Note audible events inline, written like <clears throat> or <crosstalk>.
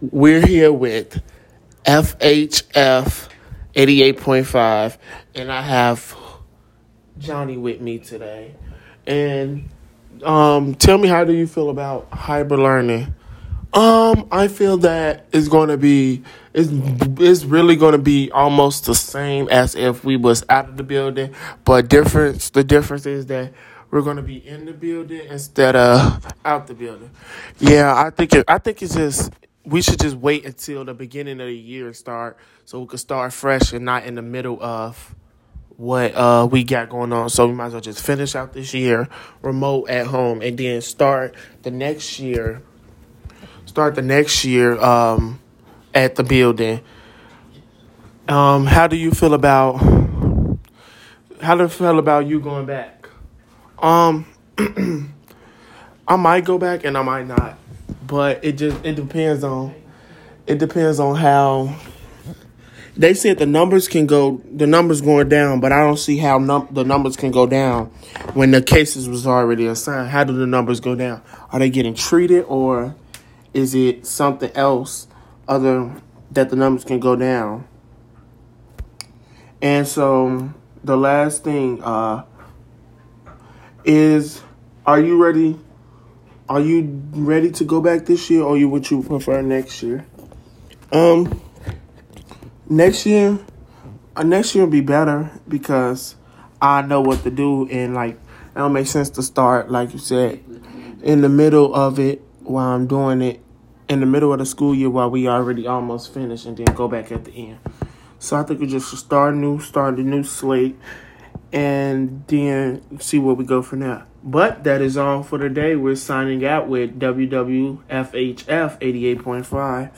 we're here with FHF 88.5, and I have Johnny with me today. And um, tell me, how do you feel about hybrid learning? Um, I feel that it's going to be it's it's really going to be almost the same as if we was out of the building, but difference the difference is that we're going to be in the building instead of out the building. Yeah, I think it, I think it's just we should just wait until the beginning of the year start so we could start fresh and not in the middle of what uh, we got going on. So we might as well just finish out this year remote at home and then start the next year. Start the next year um, at the building. Um, how do you feel about how do you feel about you going back? Um, <clears throat> I might go back and I might not, but it just it depends on it depends on how they said the numbers can go the numbers going down, but I don't see how num- the numbers can go down when the cases was already assigned. How do the numbers go down? Are they getting treated or is it something else other that the numbers can go down? And so the last thing uh, is are you ready are you ready to go back this year or you would you prefer next year? Um next year uh, next year will be better because I know what to do and like it don't make sense to start like you said in the middle of it while I'm doing it in the middle of the school year while we already almost finished and then go back at the end. So I think we just start new, start a new slate, and then see where we go from there. But that is all for today. We're signing out with WWFHF 88.5.